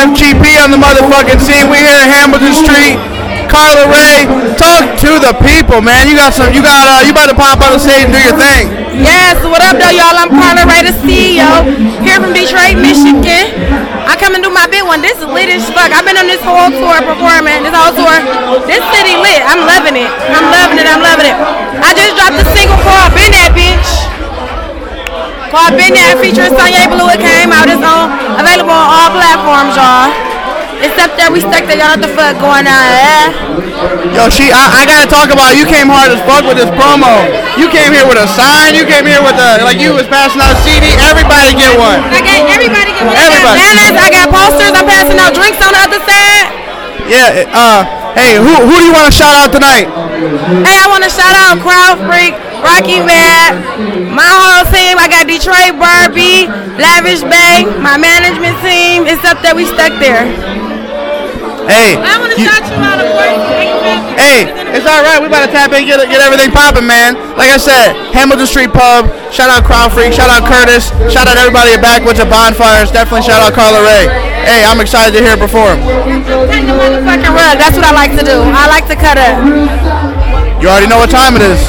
FGP on the motherfucking scene. We here at Hamilton Street. Carla Rae, talk to the people, man. You got some. You got. Uh, you about to pop on the stage and do your thing. Yes, what up though, y'all? I'm Carla Rae, the CEO, here from Detroit, Michigan. I come and do my big one. This is lit as fuck. I've been on this whole tour performing, this whole tour. This city lit. I'm loving it. I'm loving it. I'm loving it. I just dropped a single called Been That Bitch. Called Been That featuring Sonya Blue. It came out. It's on all platforms, y'all. Except that we stuck there, y'all know the fuck going on. Eh? Yo, she. I, I gotta talk about. You came hard as fuck with this promo. You came here with a sign. You came here with a like you was passing out a CD. Everybody get one. I got everybody get one. Everybody. I got banners. I got posters. I'm passing out drinks on the other side. Yeah. Uh. Hey, who who do you want to shout out tonight? Hey, I want to shout out Crowd Freak, Rocky Matt, my whole team. I got Detroit Barbie, Lavish Bay, my management team. It's up that We stuck there. Hey. I want to you- shout you out, of course. Hey, it's all right. We about to tap in, get get everything popping, man. Like I said, Hamilton Street Pub. Shout out Crowd Freak. Shout out Curtis. Shout out everybody at Backwoods at Bonfires. Definitely shout out Carla Rae. Hey, I'm excited to hear her perform. Take the motherfucking rug. That's what I like to do. I like to cut up. You already know what time it is.